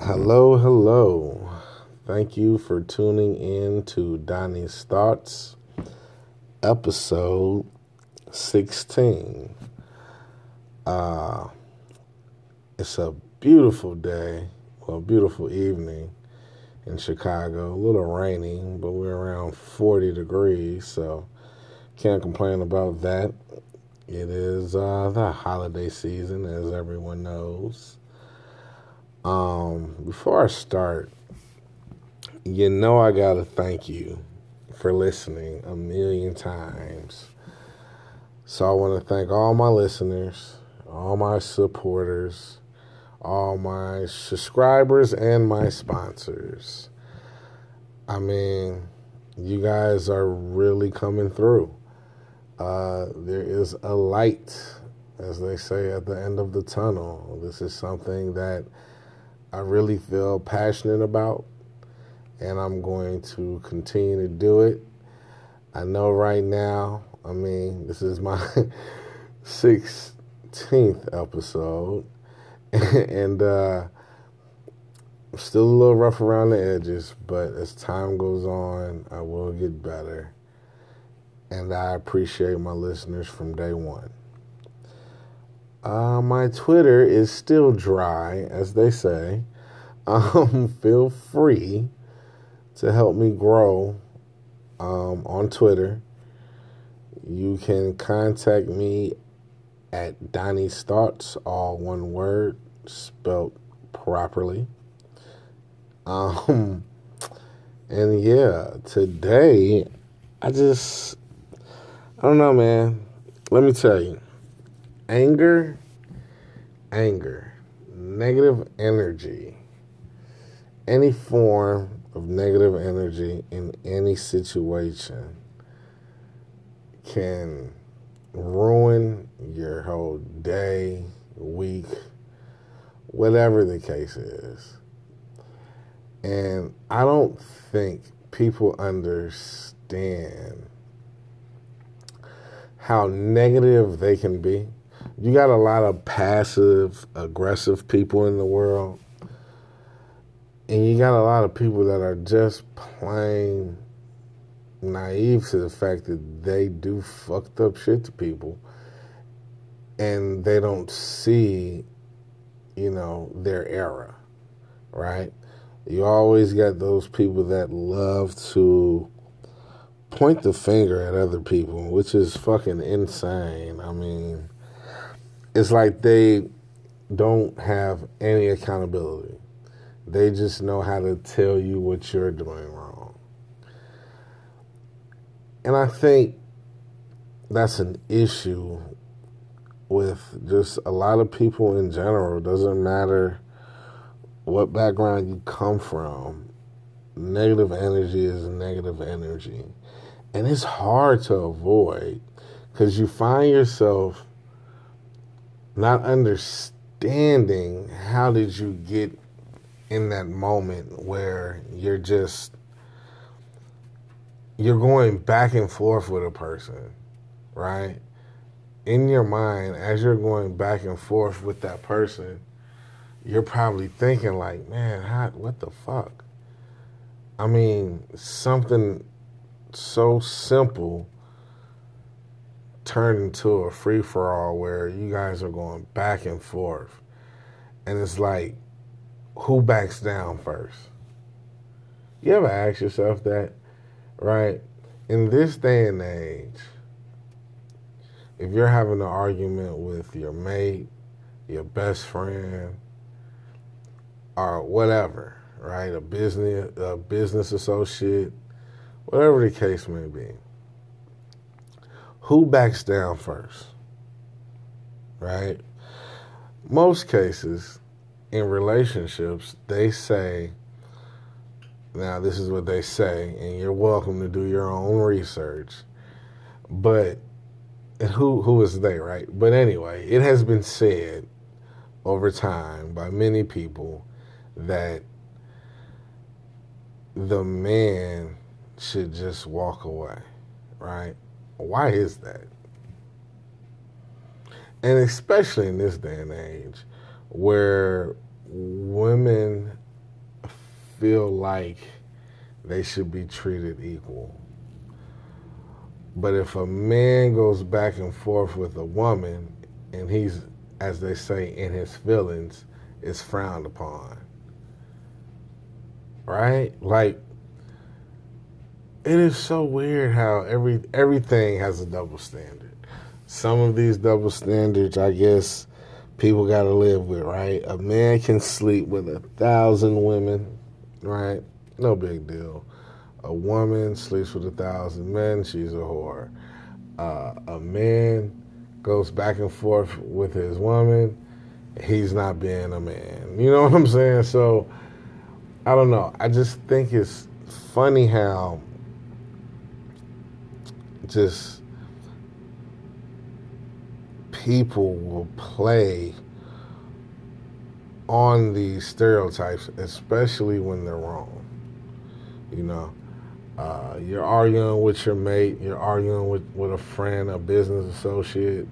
Hello, hello. Thank you for tuning in to Donnie's Thoughts, episode 16. Uh, it's a beautiful day, well, beautiful evening in Chicago. A little rainy, but we're around 40 degrees, so can't complain about that. It is uh, the holiday season, as everyone knows. Um, before I start, you know I gotta thank you for listening a million times. So I want to thank all my listeners, all my supporters, all my subscribers, and my sponsors. I mean, you guys are really coming through. Uh, there is a light, as they say, at the end of the tunnel. This is something that I really feel passionate about, and I'm going to continue to do it. I know right now, I mean, this is my 16th episode, and uh, I'm still a little rough around the edges, but as time goes on, I will get better. And I appreciate my listeners from day one. Uh, my Twitter is still dry, as they say. Um, feel free to help me grow um, on Twitter. You can contact me at Donnie's Thoughts, all one word, spelled properly. Um, and yeah, today I just, I don't know, man. Let me tell you anger, anger, negative energy, any form of negative energy in any situation can ruin your whole day, week, whatever the case is. And I don't think people understand how negative they can be you got a lot of passive aggressive people in the world. And you got a lot of people that are just plain naive to the fact that they do fucked up shit to people. And they don't see you know their error right? You always got those people that love to point the finger at other people which is fucking insane. I mean it's like they don't have any accountability. They just know how to tell you what you're doing wrong. And I think that's an issue with just a lot of people in general. It doesn't matter what background you come from, negative energy is negative energy. And it's hard to avoid because you find yourself not understanding how did you get in that moment where you're just you're going back and forth with a person, right? In your mind, as you're going back and forth with that person, you're probably thinking like, man, how, what the fuck? I mean, something so simple turned into a free for all where you guys are going back and forth. And it's like, who backs down first? You ever ask yourself that? Right? In this day and age, if you're having an argument with your mate, your best friend, or whatever, right? A business a business associate, whatever the case may be who backs down first? Right? Most cases in relationships, they say, now this is what they say, and you're welcome to do your own research. But who who is they, right? But anyway, it has been said over time by many people that the man should just walk away, right? Why is that? And especially in this day and age where women feel like they should be treated equal. But if a man goes back and forth with a woman and he's, as they say, in his feelings, it's frowned upon. Right? Like, it is so weird how every everything has a double standard. Some of these double standards, I guess, people got to live with, right? A man can sleep with a thousand women, right? No big deal. A woman sleeps with a thousand men, she's a whore. Uh, a man goes back and forth with his woman, he's not being a man. You know what I'm saying? So, I don't know. I just think it's funny how just people will play on these stereotypes, especially when they're wrong. You know, uh, you're arguing with your mate, you're arguing with, with a friend, a business associate,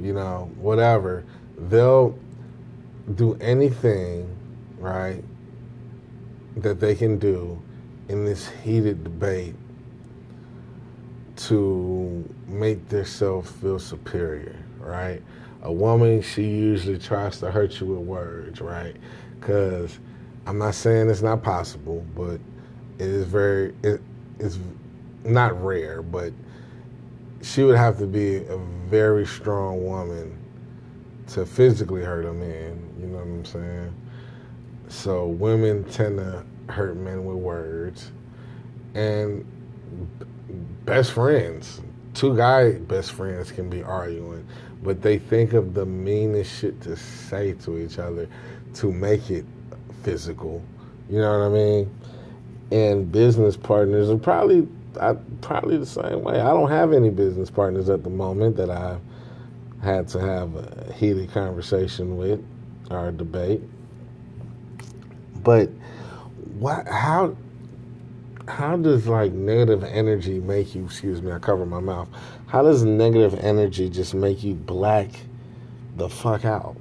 you know, whatever. They'll do anything, right, that they can do in this heated debate to make themselves feel superior, right? A woman, she usually tries to hurt you with words, right? Because I'm not saying it's not possible, but it is very, it, it's not rare, but she would have to be a very strong woman to physically hurt a man, you know what I'm saying? So women tend to hurt men with words. And best friends, two guy best friends can be arguing, but they think of the meanest shit to say to each other to make it physical. You know what I mean? And business partners are probably I, probably the same way. I don't have any business partners at the moment that I've had to have a heated conversation with or debate. But what? How? How does like negative energy make you? Excuse me, I cover my mouth. How does negative energy just make you black the fuck out?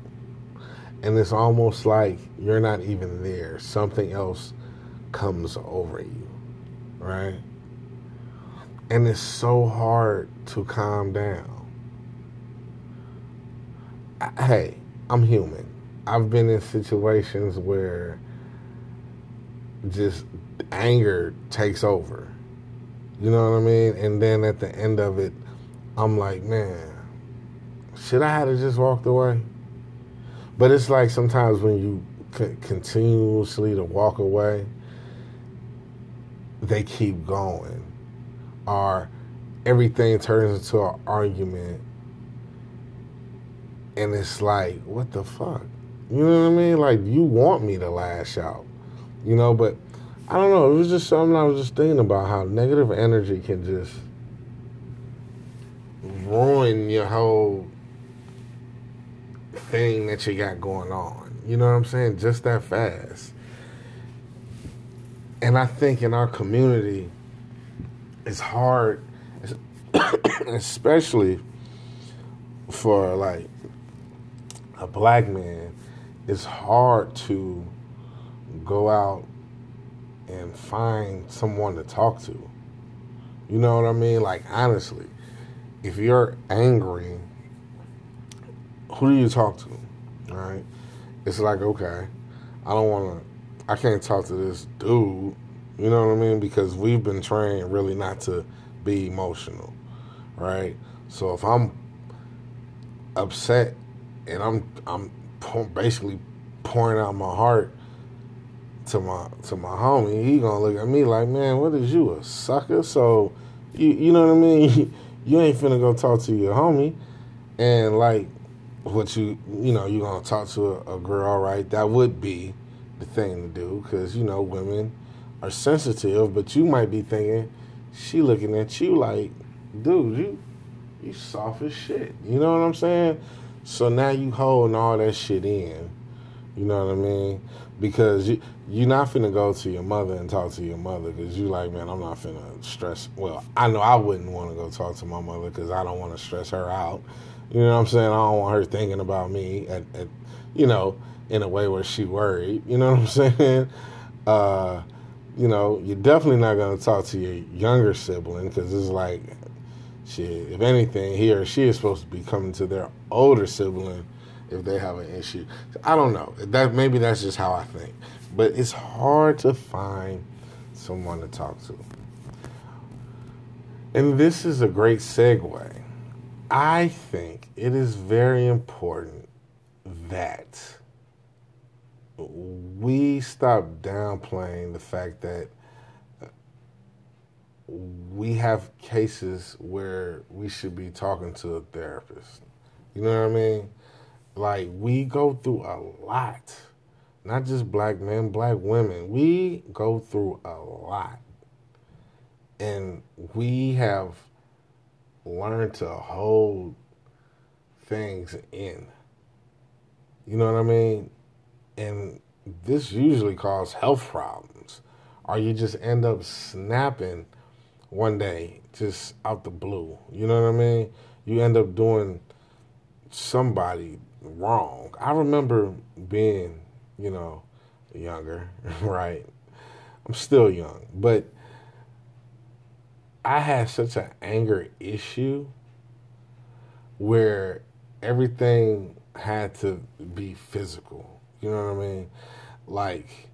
And it's almost like you're not even there. Something else comes over you, right? And it's so hard to calm down. Hey, I'm human. I've been in situations where just anger takes over. You know what I mean? And then at the end of it, I'm like, man, should I have just walked away? But it's like sometimes when you c- continuously to walk away, they keep going, or everything turns into an argument, and it's like, what the fuck? You know what I mean? Like you want me to lash out you know, but I don't know. It was just something I was just thinking about how negative energy can just ruin your whole thing that you got going on. You know what I'm saying? Just that fast. And I think in our community, it's hard, especially for like a black man, it's hard to go out and find someone to talk to. You know what I mean? Like, honestly, if you're angry, who do you talk to? Right? It's like, okay, I don't want to, I can't talk to this dude. You know what I mean? Because we've been trained really not to be emotional. Right? So if I'm upset and I'm, I'm basically pouring out my heart to my to my homie, he gonna look at me like, man, what is you a sucker? So you you know what I mean? you ain't finna go talk to your homie, and like what you you know you gonna talk to a, a girl, right? That would be the thing to do because you know women are sensitive, but you might be thinking she looking at you like, dude, you you soft as shit. You know what I'm saying? So now you holding all that shit in. You know what I mean? Because you, you're not finna go to your mother and talk to your mother because you like, man, I'm not finna stress. Well, I know I wouldn't want to go talk to my mother because I don't want to stress her out. You know what I'm saying? I don't want her thinking about me at, at, you know, in a way where she worried. You know what I'm saying? Uh, you know, you're definitely not to talk to your younger sibling because it's like, shit, if anything, he or she is supposed to be coming to their older sibling if they have an issue. I don't know. That maybe that's just how I think. But it's hard to find someone to talk to. And this is a great segue. I think it is very important that we stop downplaying the fact that we have cases where we should be talking to a therapist. You know what I mean? Like, we go through a lot. Not just black men, black women. We go through a lot. And we have learned to hold things in. You know what I mean? And this usually causes health problems. Or you just end up snapping one day, just out the blue. You know what I mean? You end up doing somebody wrong. I remember being, you know, younger, right? I'm still young, but I had such an anger issue where everything had to be physical. You know what I mean? Like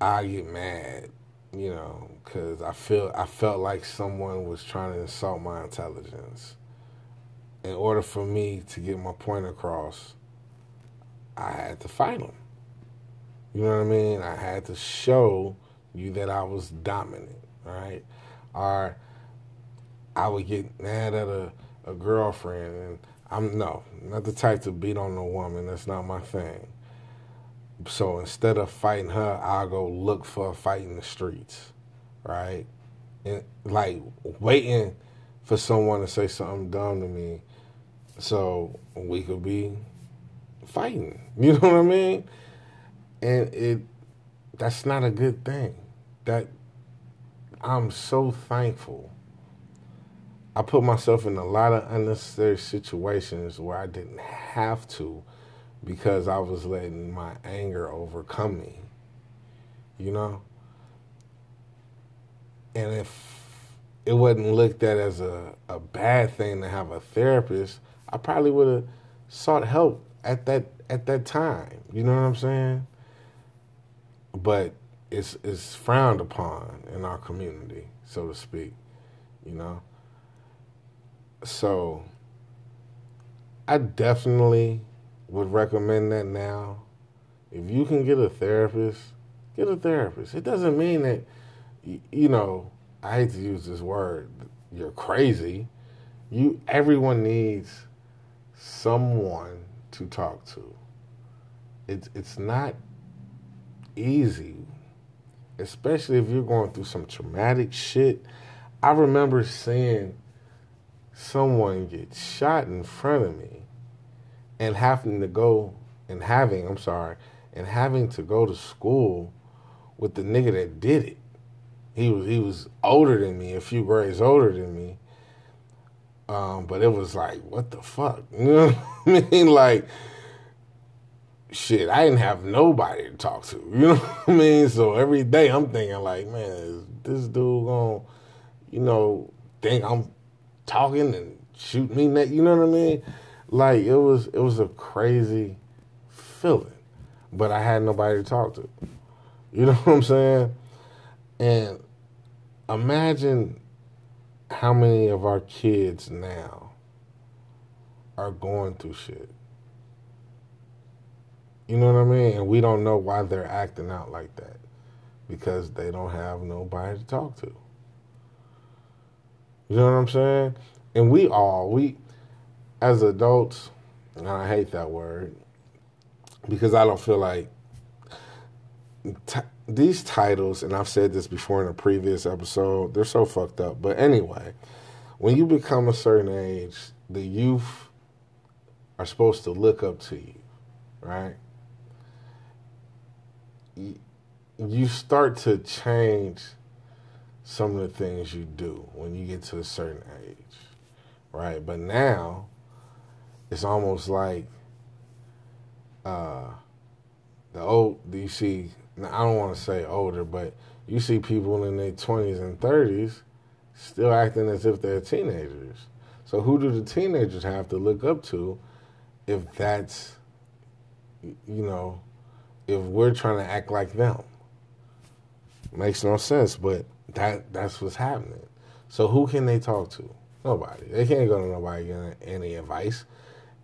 I get mad, you know, because I feel I felt like someone was trying to insult my intelligence. In order for me to get my point across, I had to fight them. You know what I mean? I had to show you that I was dominant, right? Or I would get mad at a, a girlfriend and I'm no, not the type to beat on a woman. That's not my thing. So instead of fighting her, I'll go look for a fight in the streets, right? And like waiting for someone to say something dumb to me so we could be fighting. You know what I mean? And it that's not a good thing. That I'm so thankful. I put myself in a lot of unnecessary situations where I didn't have to because I was letting my anger overcome me. You know? And if it wasn't looked at as a, a bad thing to have a therapist, I probably would have sought help at that at that time. You know what I'm saying? But it's it's frowned upon in our community, so to speak. You know. So I definitely would recommend that now. If you can get a therapist, get a therapist. It doesn't mean that you know, I hate to use this word, you're crazy. You everyone needs someone to talk to. It's it's not easy especially if you're going through some traumatic shit. I remember seeing someone get shot in front of me and having to go and having, I'm sorry, and having to go to school with the nigga that did it. He was he was older than me, a few grades older than me. Um, but it was like, what the fuck? You know what I mean? Like shit, I didn't have nobody to talk to. You know what I mean? So every day I'm thinking like, man, is this dude gonna, you know, think I'm talking and shoot me neck? You know what I mean? Like it was, it was a crazy feeling, but I had nobody to talk to. You know what I'm saying? And imagine how many of our kids now are going through shit you know what I mean? And we don't know why they're acting out like that because they don't have nobody to talk to. You know what I'm saying? And we all, we, as adults, and I hate that word because I don't feel like these titles, and I've said this before in a previous episode, they're so fucked up. But anyway, when you become a certain age, the youth are supposed to look up to you, right? you start to change some of the things you do when you get to a certain age, right? But now it's almost like uh, the old. You see I don't want to say older, but you see people in their 20s and 30s still acting as if they're teenagers. So who do the teenagers have to look up to if that's, you know, if we're trying to act like them? Makes no sense, but that that's what's happening. So who can they talk to? Nobody. They can't go to nobody get any advice.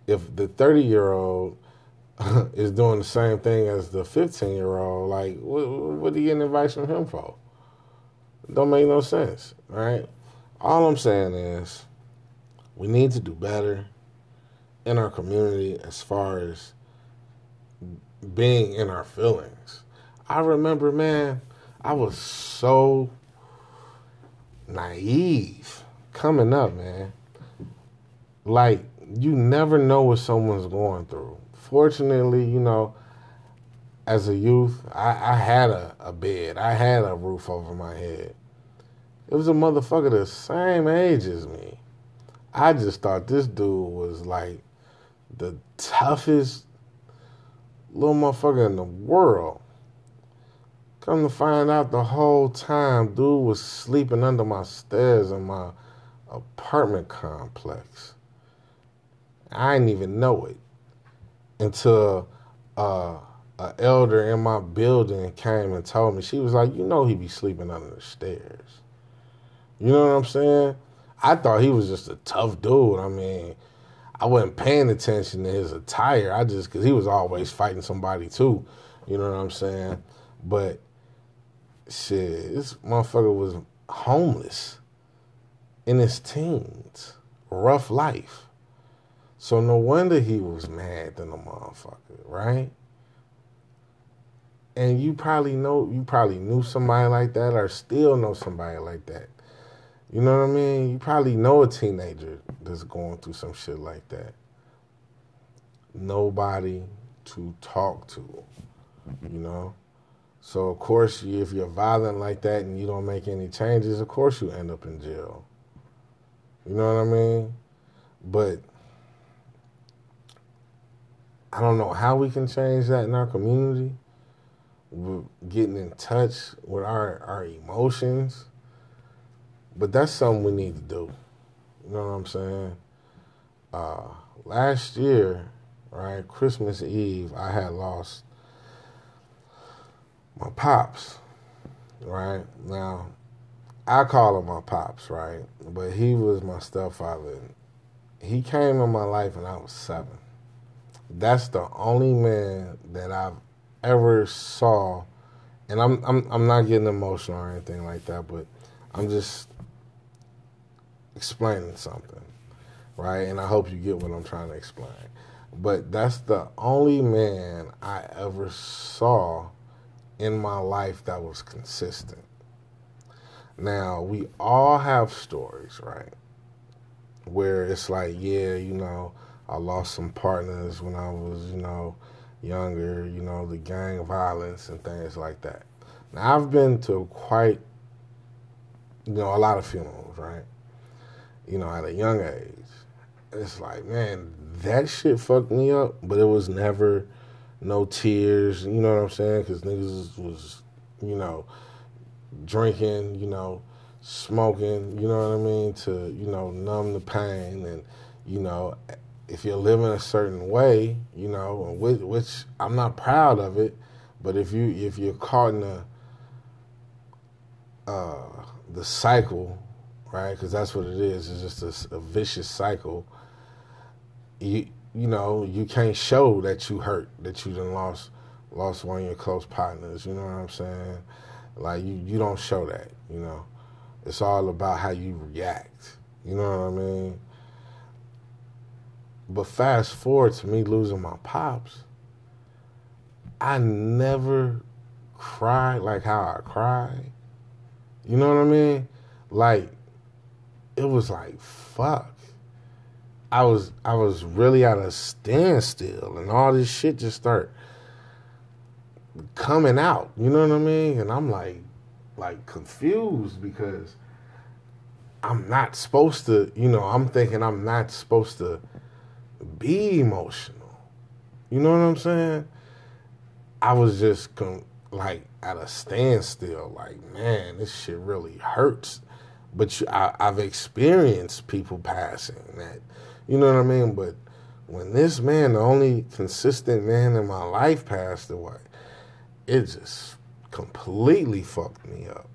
If the 30 year old is doing the same thing as the 15 year old, like, what, what are you getting advice from him for? Don't make no sense, right? All I'm saying is we need to do better in our community as far as being in our feelings. I remember, man, I was so naive coming up, man. Like, you never know what someone's going through. Fortunately, you know, as a youth, I, I had a, a bed, I had a roof over my head. It was a motherfucker the same age as me. I just thought this dude was like the toughest little motherfucker in the world. Come to find out the whole time, dude was sleeping under my stairs in my apartment complex. I didn't even know it until uh, an elder in my building came and told me. She was like, "You know, he be sleeping under the stairs." You know what I'm saying? I thought he was just a tough dude. I mean, I wasn't paying attention to his attire. I just because he was always fighting somebody too. You know what I'm saying? But shit, this motherfucker was homeless in his teens, rough life. So no wonder he was mad than a motherfucker, right? And you probably know, you probably knew somebody like that, or still know somebody like that. You know what I mean? You probably know a teenager that's going through some shit like that. Nobody to talk to, you know? So, of course, if you're violent like that and you don't make any changes, of course you end up in jail. You know what I mean? But I don't know how we can change that in our community. We're getting in touch with our, our emotions but that's something we need to do. You know what I'm saying? Uh, last year, right, Christmas Eve, I had lost my pops. Right now, I call him my pops, right? But he was my stepfather. He came in my life when I was seven. That's the only man that I've ever saw, and I'm I'm I'm not getting emotional or anything like that, but I'm just explaining something, right? And I hope you get what I'm trying to explain. But that's the only man I ever saw in my life that was consistent. Now, we all have stories, right? Where it's like, yeah, you know, I lost some partners when I was, you know, younger, you know, the gang violence and things like that. Now, I've been to quite, you know, a lot of funerals, right? you know, at a young age. It's like, man, that shit fucked me up, but it was never no tears, you know what I'm saying? Because niggas was, you know, drinking, you know, smoking, you know what I mean, to, you know, numb the pain. And, you know, if you're living a certain way, you know, which, which I'm not proud of it, but if you if you're caught in the uh, the cycle right? Because that's what it is. It's just a, a, vicious cycle. You you know you can't show that you hurt, that you done lost lost one of your close partners. You know what I'm saying? Like you you don't show that. You know, it's all about how you react. You know what I mean? But fast forward to me losing my pops. I never cried like how I cried. You know what I mean? Like it was like fuck. I was I was really at a standstill, and all this shit just start coming out. You know what I mean? And I'm like, like confused because I'm not supposed to. You know, I'm thinking I'm not supposed to be emotional. You know what I'm saying? I was just like at a standstill. Like, man, this shit really hurts. But you, I, I've experienced people passing that, you know what I mean. But when this man, the only consistent man in my life, passed away, it just completely fucked me up.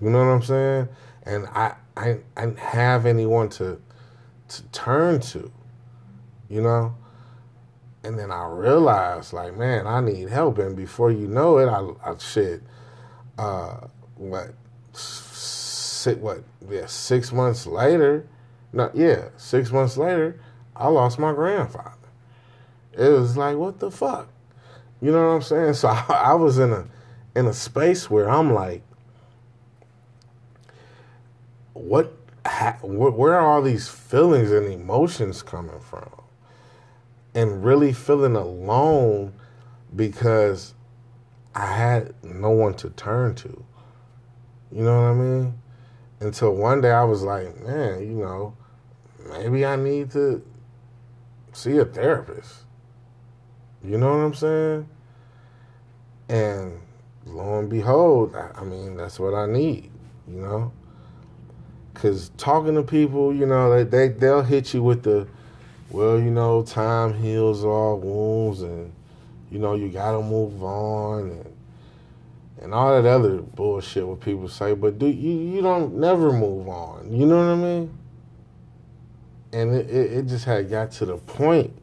You know what I'm saying? And I, I, I didn't have anyone to, to turn to, you know. And then I realized, like, man, I need help. And before you know it, I, I shit, uh, what, six, what, yeah, six months later, no, yeah, six months later, I lost my grandfather. It was like, what the fuck? You know what I'm saying? So I, I was in a, in a space where I'm like, what, ha, where are all these feelings and emotions coming from? And really feeling alone because I had no one to turn to. You know what I mean? Until one day I was like, man, you know, maybe I need to see a therapist. You know what I'm saying? And lo and behold, I mean, that's what I need, you know? Because talking to people, you know, they, they, they'll hit you with the, well, you know, time heals all wounds, and you know, you gotta move on, and and all that other bullshit what people say. But do you you don't never move on? You know what I mean? And it, it, it just had got to the point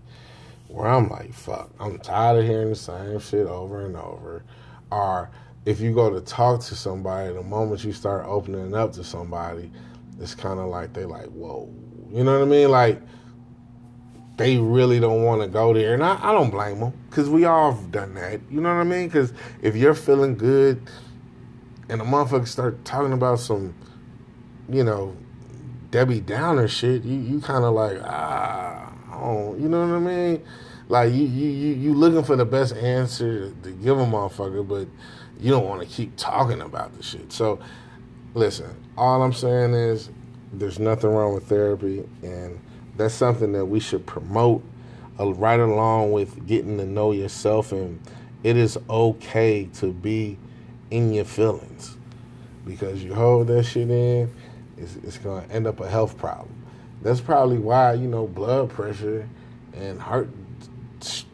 where I'm like, fuck, I'm tired of hearing the same shit over and over. Or if you go to talk to somebody, the moment you start opening up to somebody, it's kind of like they like, whoa, you know what I mean? Like they really don't want to go there. And I, I don't blame them because we all have done that. You know what I mean? Because if you're feeling good and a motherfucker start talking about some, you know, Debbie Downer shit, you, you kind of like, ah, oh, you know what I mean? Like you, you, you, you looking for the best answer to give a motherfucker, but you don't want to keep talking about the shit. So, listen, all I'm saying is there's nothing wrong with therapy and that's something that we should promote uh, right along with getting to know yourself and it is okay to be in your feelings. Because you hold that shit in it's, it's going to end up a health problem. That's probably why you know blood pressure and heart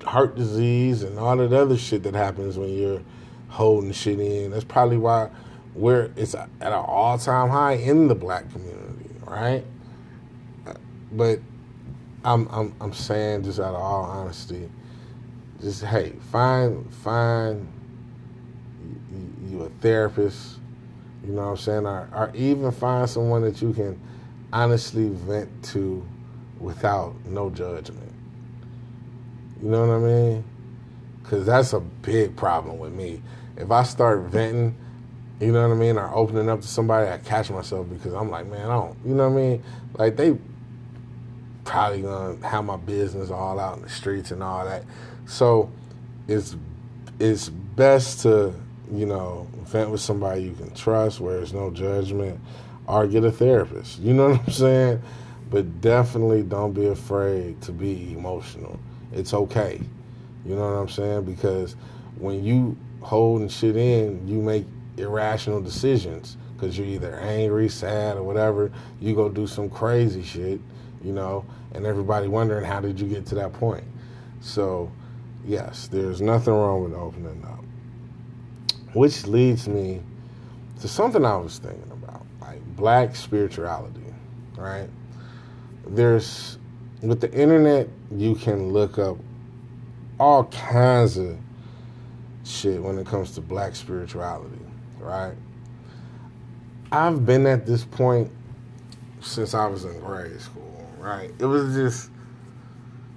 heart disease and all that other shit that happens when you're holding shit in. That's probably why we're it's at an all-time high in the black community right? But I'm I'm I'm saying just out of all honesty, just hey, find find you a therapist, you know what I'm saying, or, or even find someone that you can honestly vent to without no judgment. You know what I mean? Because that's a big problem with me. If I start venting, you know what I mean, or opening up to somebody, I catch myself because I'm like, man, I don't, you know what I mean? Like they probably gonna have my business all out in the streets and all that. So it's it's best to you know vent with somebody you can trust, where there's no judgment, or get a therapist. You know what I'm saying? But definitely don't be afraid to be emotional. It's okay. You know what I'm saying? Because when you holding shit in, you make irrational decisions because you're either angry, sad, or whatever. You go do some crazy shit you know, and everybody wondering how did you get to that point. So, yes, there's nothing wrong with opening up. Which leads me to something I was thinking about, like black spirituality, right? There's with the internet, you can look up all kinds of shit when it comes to black spirituality, right? I've been at this point since I was in grade school right? It was just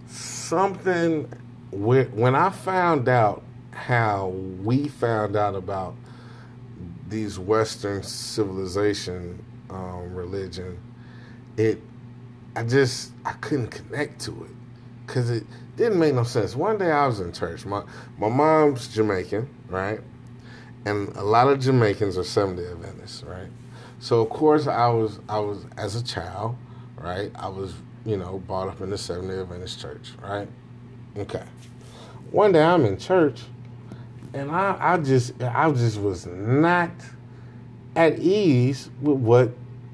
something when I found out how we found out about these Western civilization um, religion, it I just I couldn't connect to it because it didn't make no sense. One day I was in church. My my mom's Jamaican, right? And a lot of Jamaicans are Seventh Day Adventists, right? So of course I was I was as a child right? I was, you know, brought up in the Seventh day Adventist church, right? Okay. One day I'm in church and I, I just I just was not at ease with what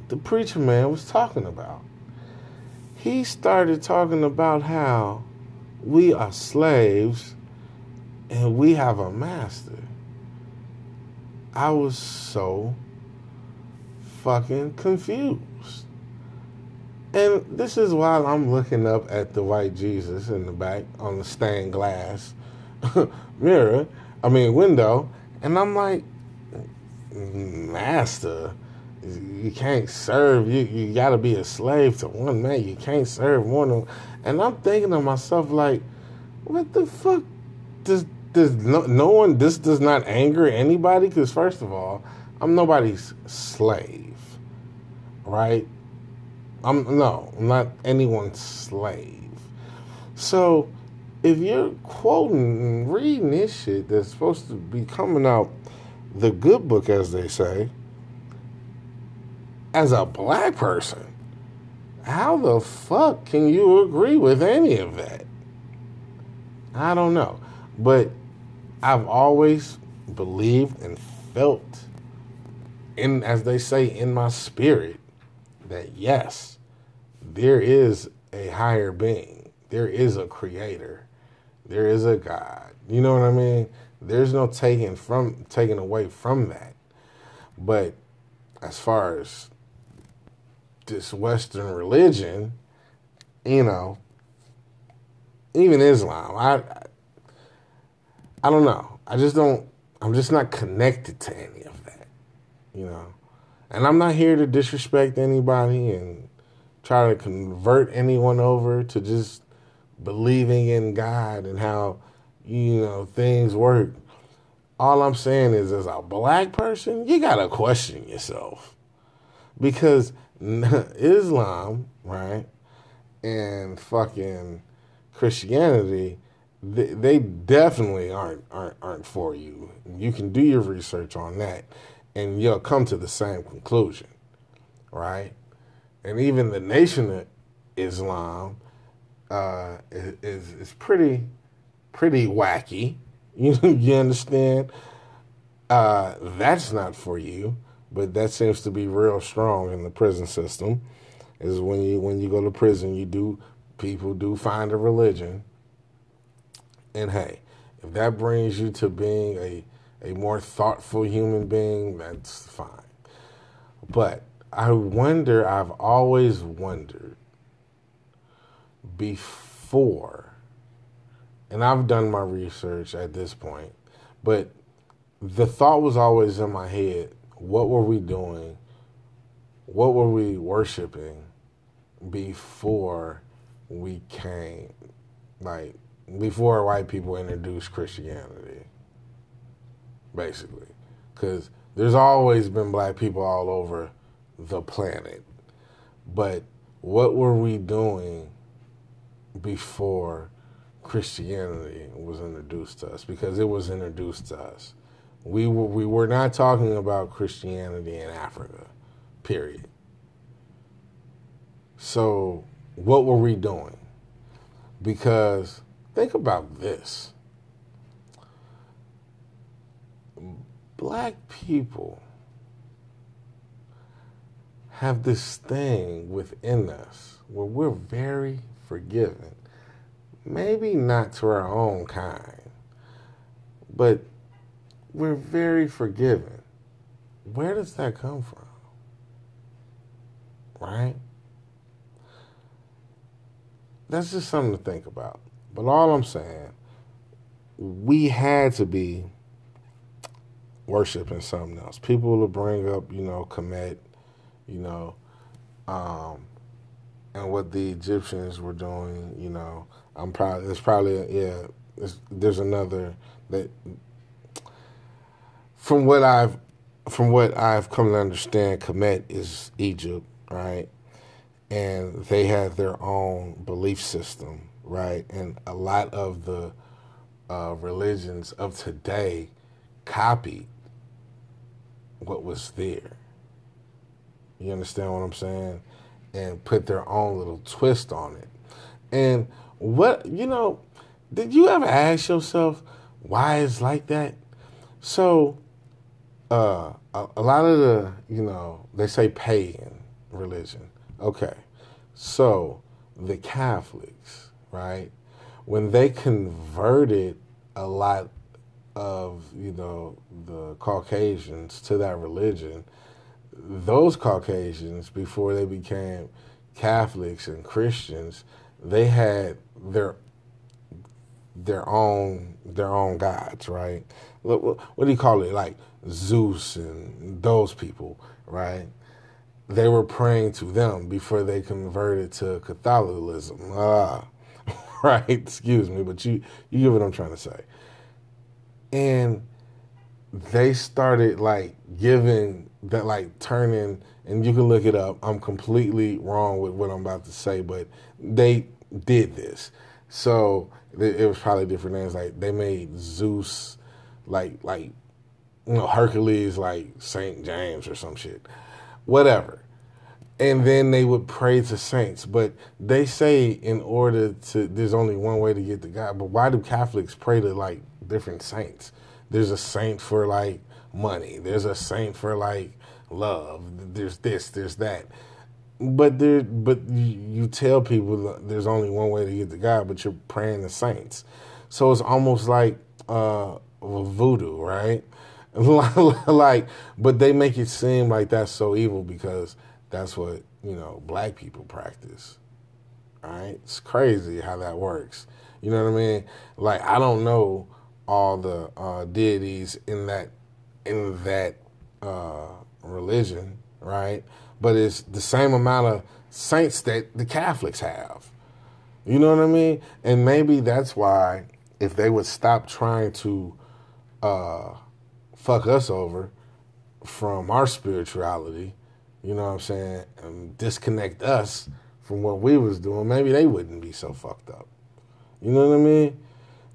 the preacher man was talking about. He started talking about how we are slaves and we have a master. I was so fucking confused. And this is while I'm looking up at the white Jesus in the back on the stained glass mirror, I mean window, and I'm like, Master, you can't serve. You you got to be a slave to one man. You can't serve one. And I'm thinking to myself like, what the fuck does does no, no one this does not anger anybody because first of all i'm nobody's slave right i'm no i'm not anyone's slave. So if you're quoting and reading this shit that's supposed to be coming out the good book as they say as a black person how the fuck can you agree with any of that? I don't know. But I've always believed and felt in as they say in my spirit that yes, there is a higher being. There is a creator. There is a God. You know what I mean? There's no taking from taking away from that. But as far as this Western religion, you know, even Islam, I I don't know. I just don't. I'm just not connected to any of that, you know. And I'm not here to disrespect anybody and try to convert anyone over to just believing in God and how you know things work. All I'm saying is, as a black person, you gotta question yourself because Islam, right, and fucking Christianity they, they definitely aren't aren't aren't for you. You can do your research on that, and you'll come to the same conclusion, right? And even the Nation of Islam uh, is is pretty pretty wacky. You you understand? Uh, that's not for you, but that seems to be real strong in the prison system. Is when you when you go to prison, you do people do find a religion and hey, if that brings you to being a, a more thoughtful human being, that's fine. But I wonder, I've always wondered before, and I've done my research at this point, but the thought was always in my head what were we doing? What were we worshiping before we came? Like, before white people introduced Christianity, basically. Because there's always been black people all over the planet. But what were we doing before Christianity was introduced to us? Because it was introduced to us. We were, we were not talking about Christianity in Africa, period. So, what were we doing? Because Think about this. Black people have this thing within us where we're very forgiving. Maybe not to our own kind, but we're very forgiving. Where does that come from? Right? That's just something to think about. But all I'm saying, we had to be worshiping something else. People will bring up, you know, Kemet, you know, um, and what the Egyptians were doing. You know, I'm probably it's probably yeah. there's another that from what I've from what I've come to understand, Kemet is Egypt, right? And they had their own belief system right? And a lot of the uh, religions of today copied what was there. You understand what I'm saying? And put their own little twist on it. And what, you know, did you ever ask yourself why it's like that? So, uh, a, a lot of the, you know, they say pagan religion. Okay. So, the Catholics, right? When they converted a lot of, you know, the Caucasians to that religion, those Caucasians, before they became Catholics and Christians, they had their their own their own gods, right? What, what, do you call it? Like Zeus and those people, right? They were praying to them before they converted to Catholicism. Ah, right. Excuse me, but you you get what I'm trying to say. And they started like giving that like turning and you can look it up. I'm completely wrong with what I'm about to say, but they did this. So it was probably different names. Like they made Zeus, like like you know Hercules, like Saint James or some shit, whatever. And then they would pray to saints, but they say in order to, there's only one way to get to God. But why do Catholics pray to like different saints? There's a saint for like money. There's a saint for like love. There's this. There's that but there, but you tell people there's only one way to get to God, but you're praying the saints. So it's almost like uh, voodoo, right? like, but they make it seem like that's so evil because that's what you know black people practice. Right? It's crazy how that works. You know what I mean? Like I don't know all the uh, deities in that in that uh, religion, right? but it's the same amount of saints that the Catholics have. You know what I mean? And maybe that's why if they would stop trying to uh, fuck us over from our spirituality, you know what I'm saying, and disconnect us from what we was doing, maybe they wouldn't be so fucked up. You know what I mean?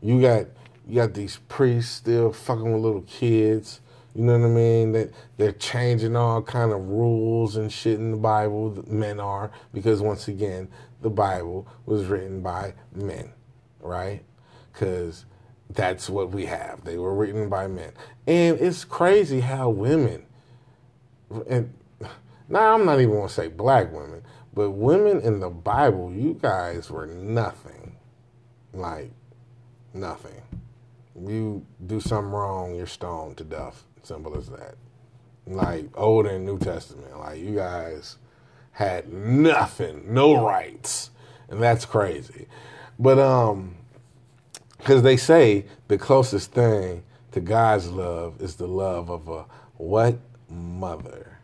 You got you got these priests still fucking with little kids you know what I mean? That they're changing all kind of rules and shit in the Bible. Men are because once again, the Bible was written by men, right? Because that's what we have. They were written by men, and it's crazy how women, and now I'm not even gonna say black women, but women in the Bible, you guys were nothing, like nothing. You do something wrong, you're stoned to death. Simple as that. Like Old and New Testament. Like you guys had nothing, no rights. And that's crazy. But um because they say the closest thing to God's love is the love of a what mother.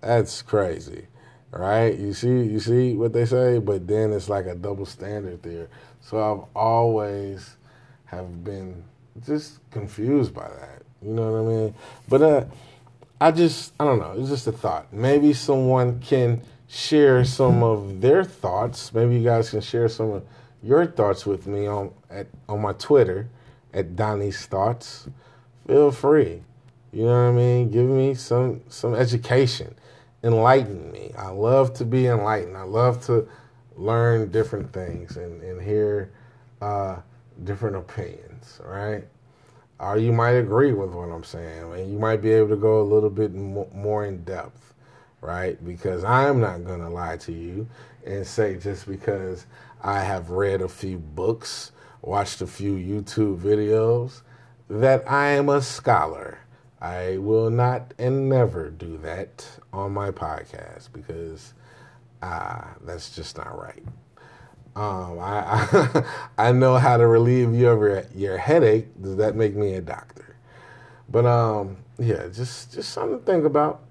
That's crazy, right? You see, you see what they say, but then it's like a double standard there. So I've always have been just confused by that. You know what I mean? But uh, I just, I don't know. It's just a thought. Maybe someone can share some of their thoughts. Maybe you guys can share some of your thoughts with me on at on my Twitter at Donnie's Thoughts. Feel free. You know what I mean? Give me some some education. Enlighten me. I love to be enlightened. I love to learn different things and, and hear uh, different opinions, right? Or you might agree with what I'm saying, and you might be able to go a little bit more in depth, right? Because I'm not going to lie to you and say just because I have read a few books, watched a few YouTube videos, that I am a scholar. I will not and never do that on my podcast because uh, that's just not right. Um, I, I, I know how to relieve you of your, your headache. Does that make me a doctor? But um, yeah, just just something to think about.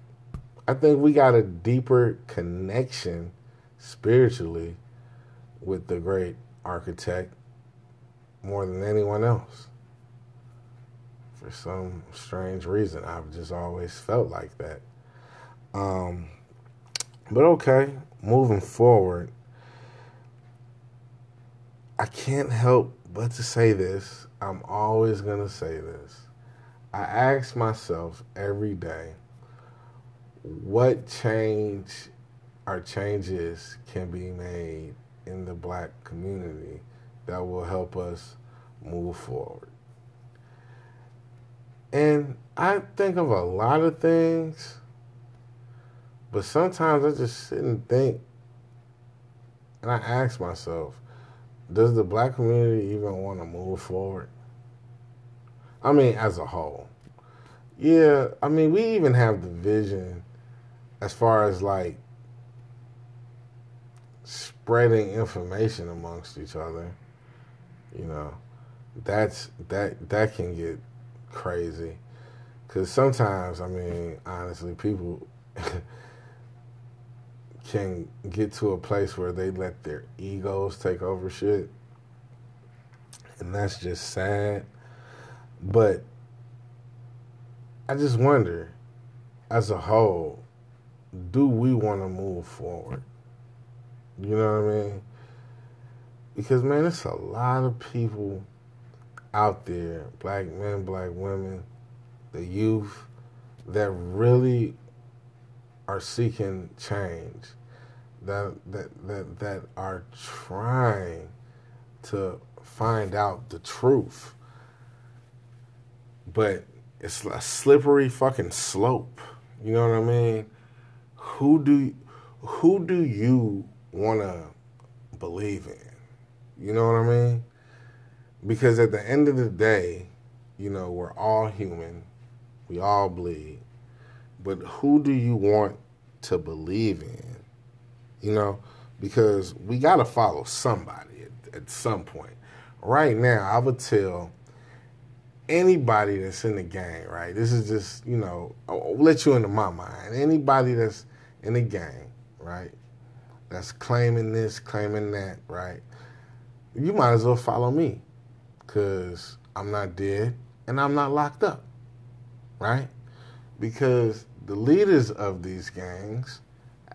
I think we got a deeper connection spiritually with the great architect more than anyone else. For some strange reason, I've just always felt like that. Um, but okay, moving forward, I can't help but to say this. I'm always going to say this. I ask myself every day what change or changes can be made in the black community that will help us move forward. And I think of a lot of things, but sometimes I just sit and think, and I ask myself, does the black community even want to move forward? I mean, as a whole. Yeah, I mean, we even have the vision as far as like spreading information amongst each other. You know, that's that that can get crazy because sometimes, I mean, honestly, people can get to a place where they let their egos take over shit, and that's just sad. But I just wonder, as a whole, do we want to move forward? You know what I mean? Because man, it's a lot of people out there, black men, black women, the youth, that really are seeking change, that that that that are trying to find out the truth. But it's a slippery fucking slope. You know what I mean? Who do who do you want to believe in? You know what I mean? Because at the end of the day, you know, we're all human. We all bleed. But who do you want to believe in? You know, because we got to follow somebody at, at some point. Right now, I would tell anybody that's in the gang, right? This is just, you know, I'll let you into my mind. Anybody that's in the gang, right? That's claiming this, claiming that, right? You might as well follow me because I'm not dead and I'm not locked up, right? Because the leaders of these gangs,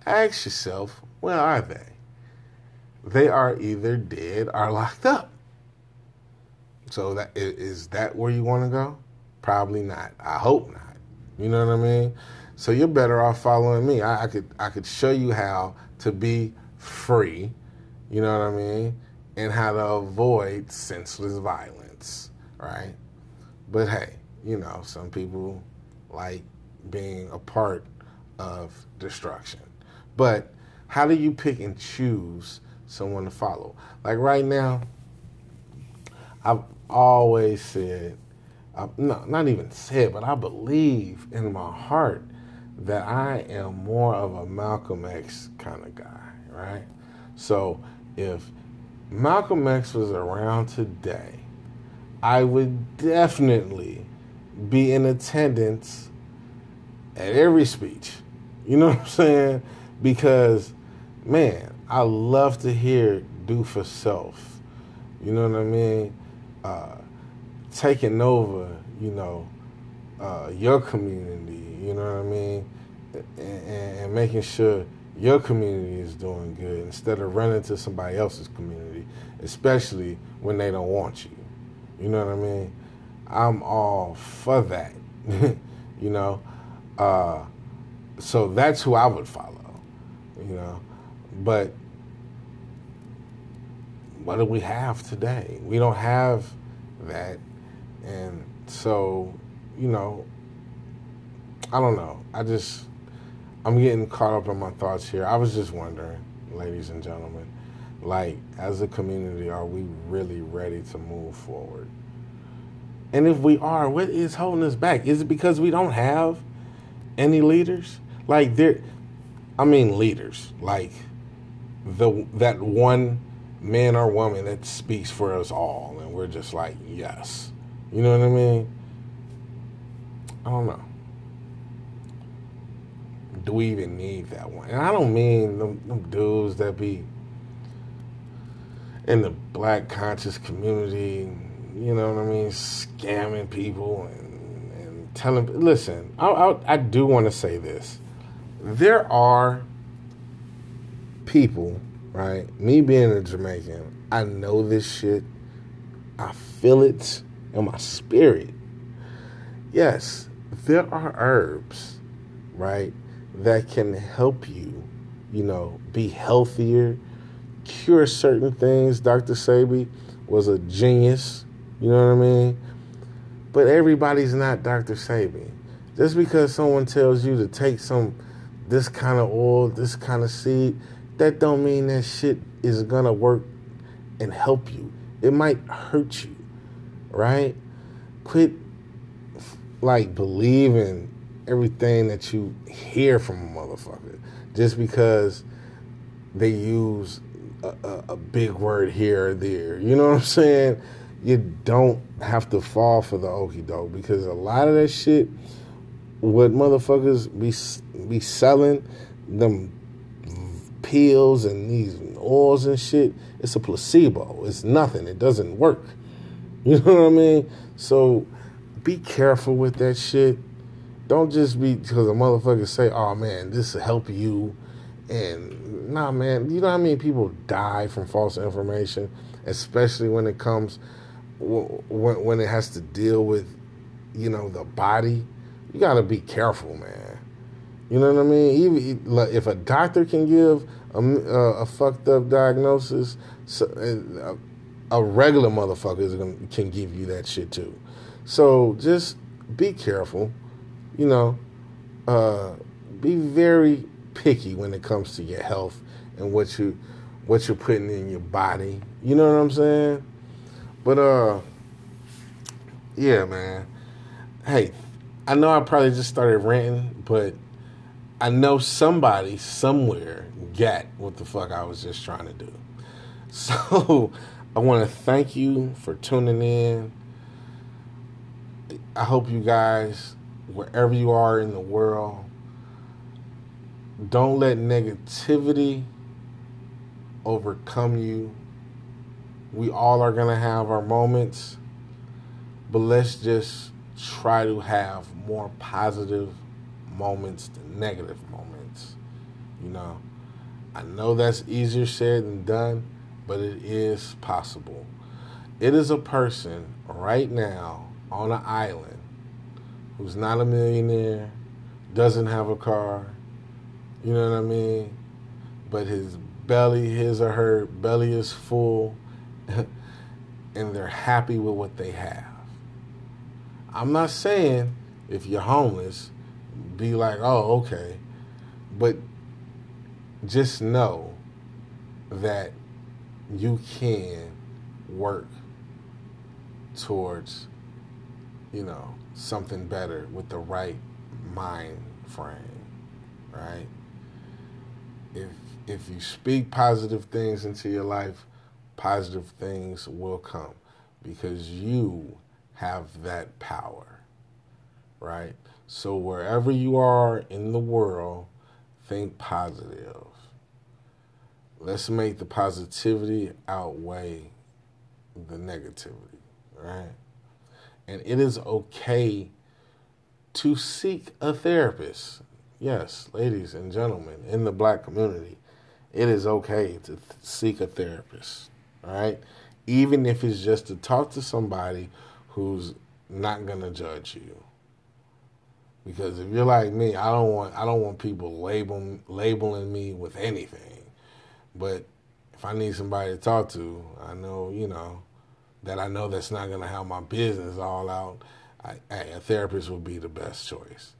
ask yourself, where are they? They are either dead or locked up. So that is that where you want to go? Probably not. I hope not. You know what I mean? So you're better off following me. I, I could I could show you how to be free. You know what I mean? And how to avoid senseless violence, right? But hey, you know, some people like being a part of destruction. But how do you pick and choose someone to follow? Like right now, I've always said, uh, no, not even said, but I believe in my heart that I am more of a Malcolm X kind of guy, right? So if Malcolm X was around today, I would definitely be in attendance at every speech. You know what I'm saying? Because, man, I love to hear do for self. You know what I mean? Uh, taking over, you know, uh, your community, you know what I mean? And, and, making sure your community is doing good instead of running to somebody else's community, especially when they don't want you. You know what I mean? I'm all for that, you know? Uh, so that's who I would follow, you know? But what do we have today? We don't have that. And so, you know, I don't know. I just, I'm getting caught up in my thoughts here. I was just wondering, ladies and gentlemen, like, as a community, are we really ready to move forward? And if we are, what is holding us back? Is it because we don't have any leaders? Like, there, I mean, leaders, like the that one man or woman that speaks for us all, and we're just like, yes. You know what I mean? I don't know. Do we even need that one? And I don't mean them, them dudes that be in the black conscious community, you know what I mean, scamming people and, and telling. Listen, I, I, I do want to say this. There are people right? Me being a Jamaican, I know this shit. I feel it in my spirit. Yes, there are herbs, right, that can help you, you know, be healthier, cure certain things. Dr. Sebi was a genius, you know what I mean? But everybody's not Dr. Sebi. Just because someone tells you to take some this kind of oil, this kind of seed, that don't mean that shit is gonna work and help you. It might hurt you, right? Quit like believing everything that you hear from a motherfucker just because they use a, a, a big word here or there. You know what I'm saying? You don't have to fall for the okey doke because a lot of that shit, what motherfuckers be be selling them pills and these oils and shit, it's a placebo. It's nothing. It doesn't work. You know what I mean? So be careful with that shit. Don't just be because a motherfucker say, "Oh man, this will help you," and nah, man. You know how many people die from false information, especially when it comes when when it has to deal with, you know, the body. You got to be careful, man. You know what I mean? Even if a doctor can give a, a, uh, a fucked up diagnosis, so, a, uh, a, regular motherfucker gonna, can give you that shit too. So just be careful. You know, uh, be very picky when it comes to your health and what you what you're putting in your body. You know what I'm saying? But uh, yeah, man. Hey, I know I probably just started ranting, but I know somebody somewhere got what the fuck I was just trying to do. So I want to thank you for tuning in. I hope you guys, wherever you are in the world, don't let negativity overcome you. We all are going to have our moments, but let's just try to have more positive moments than negative moments. You know, I know that's easier said than done, but it is possible. It is a person right now on an island who's not a millionaire, doesn't have a car, you know what I mean? But his belly, his or her belly is full, and they're happy with what they have. I'm not saying if you're homeless, be like, oh, okay. But just know that you can work towards, you know, something better with the right mind frame, right? If if you speak positive things into your life, positive things will come because you have that power, right? So wherever you are in the world, think positive. Let's make the positivity outweigh the negativity, right? And it is okay to seek a therapist. Yes, ladies and gentlemen, in the black community, it is okay to th- seek a therapist, right? Even if it's just to talk to somebody who's not going to judge you because if you're like me, I don't want I don't want people labeling labeling me with anything. But if I need somebody to talk to, I know you know that I know that's not going to have my business all out. I, a therapist would be the best choice.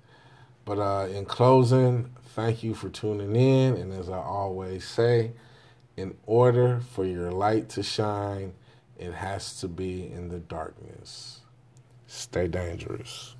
But uh, in closing, thank you for tuning in. And as I always say, in order for your light to shine, it has to be in the darkness. Stay dangerous.